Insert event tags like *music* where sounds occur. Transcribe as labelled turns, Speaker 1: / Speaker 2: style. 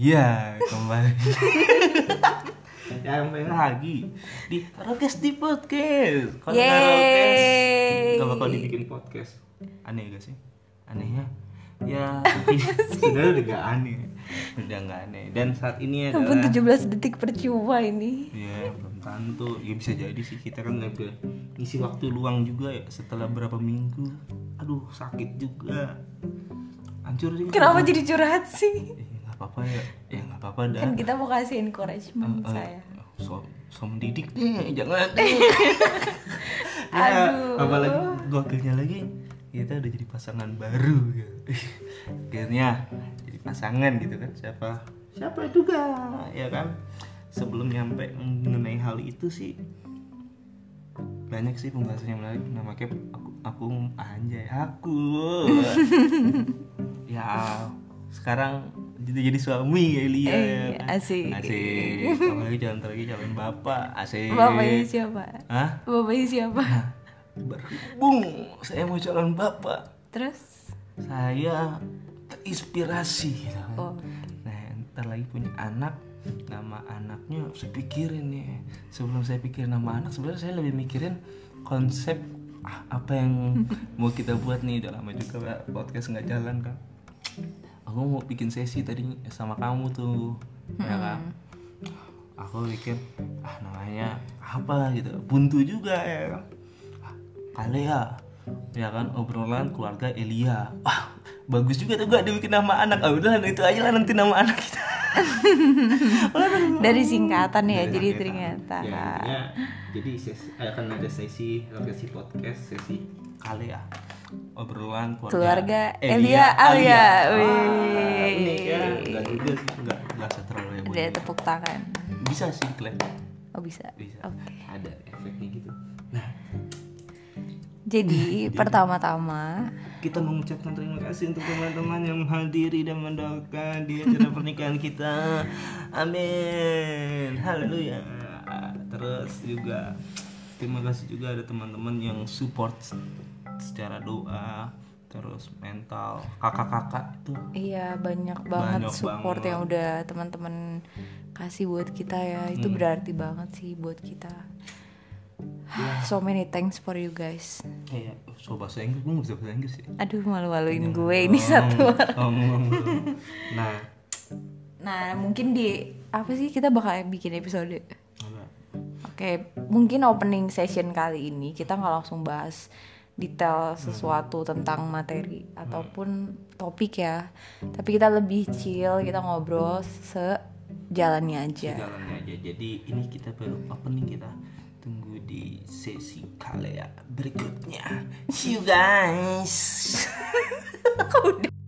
Speaker 1: Iya, kembali. *laughs* ya, kembali lagi di Rokes di podcast. Kalau
Speaker 2: Yeay.
Speaker 1: nggak bakal dibikin podcast. Aneh gak sih? Anehnya ya *laughs* sudah udah gak aneh udah gak aneh dan saat ini adalah
Speaker 2: 17 detik percuma ini
Speaker 1: ya belum tentu ya bisa jadi sih kita kan udah ngisi waktu luang juga ya setelah berapa minggu aduh sakit juga hancur juga
Speaker 2: Kenapa jadi curhat sih?
Speaker 1: Apa-apa ya. Ya nggak apa-apa dah.
Speaker 2: Kan kita mau kasih encouragement
Speaker 1: Eh,
Speaker 2: saya.
Speaker 1: so so mendidik deh jangan. *laughs* Ya,
Speaker 2: Aduh.
Speaker 1: apalagi gokilnya lagi kita udah jadi pasangan baru gitu. *laughs* akhirnya jadi pasangan gitu kan siapa siapa juga ya kan? Sebelum nyampe mengenai hal itu sih banyak sih pembahasannya menarik. Nah makanya aku aku anjay aku. *laughs* Ya sekarang jadi jadi suami ya Elia
Speaker 2: Eh,
Speaker 1: ya kan?
Speaker 2: asik.
Speaker 1: asik apalagi jalan lagi calon bapak asik
Speaker 2: Bapaknya siapa?
Speaker 1: Hah?
Speaker 2: Bapaknya siapa?
Speaker 1: berhubung saya mau calon bapak
Speaker 2: Terus?
Speaker 1: saya terinspirasi.
Speaker 2: Oh.
Speaker 1: nah ntar lagi punya anak nama anaknya saya pikirin nih sebelum saya pikirin nama anak sebenarnya saya lebih mikirin konsep apa yang *laughs* mau kita buat nih udah lama juga podcast nggak jalan kan aku mau bikin sesi tadi sama kamu tuh ya kan? Aku pikir ah namanya apa gitu? Buntu juga ya kan? Ah, Kalea ya kan obrolan keluarga Elia. Wah bagus juga tuh gak dibikin nama anak. Ah udah itu aja lah nanti nama anak kita. *laughs*
Speaker 2: Dari singkatan ya,
Speaker 1: Dari
Speaker 2: jadi ternyata.
Speaker 1: ya, jadi sesi, akan ada sesi sesi podcast sesi Kalea obrolan keluarga,
Speaker 2: Keluarga Elia Alia.
Speaker 1: Wah,
Speaker 2: Wih.
Speaker 1: unik ya nggak juga sih nggak nggak terlalu heboh juga.
Speaker 2: tepuk tangan.
Speaker 1: bisa sih klaim
Speaker 2: Oh bisa.
Speaker 1: bisa
Speaker 2: Oke.
Speaker 1: ada efeknya gitu nah *laughs*
Speaker 2: Jadi pertama-tama
Speaker 1: kita mengucapkan terima kasih untuk teman-teman yang menghadiri dan mendoakan di acara *laughs* pernikahan kita. Amin. Haleluya. Terus juga terima kasih juga ada teman-teman yang support secara doa, terus mental, kakak-kakak tuh.
Speaker 2: Iya banyak banget
Speaker 1: Banyak
Speaker 2: support
Speaker 1: banget.
Speaker 2: yang udah teman-teman kasih buat kita ya
Speaker 1: Hmm.
Speaker 2: itu berarti banget sih buat kita. *sighs* So many thanks for you guys.
Speaker 1: Iya, so bahasa Inggris gue bisa bahasa Inggris ya.
Speaker 2: Aduh malu-maluin gue ini satu.
Speaker 1: Oh, ngomong dulu. Nah,
Speaker 2: Nah mungkin di apa sih kita bakal bikin episode. Oke mungkin opening session kali ini kita nggak langsung bahas detail sesuatu tentang materi ataupun topik ya. Tapi kita lebih chill kita ngobrol sejalannya aja.
Speaker 1: jalannya aja. Jadi ini kita baru opening kita tunggu di sesi kalea berikutnya. See you guys *laughs*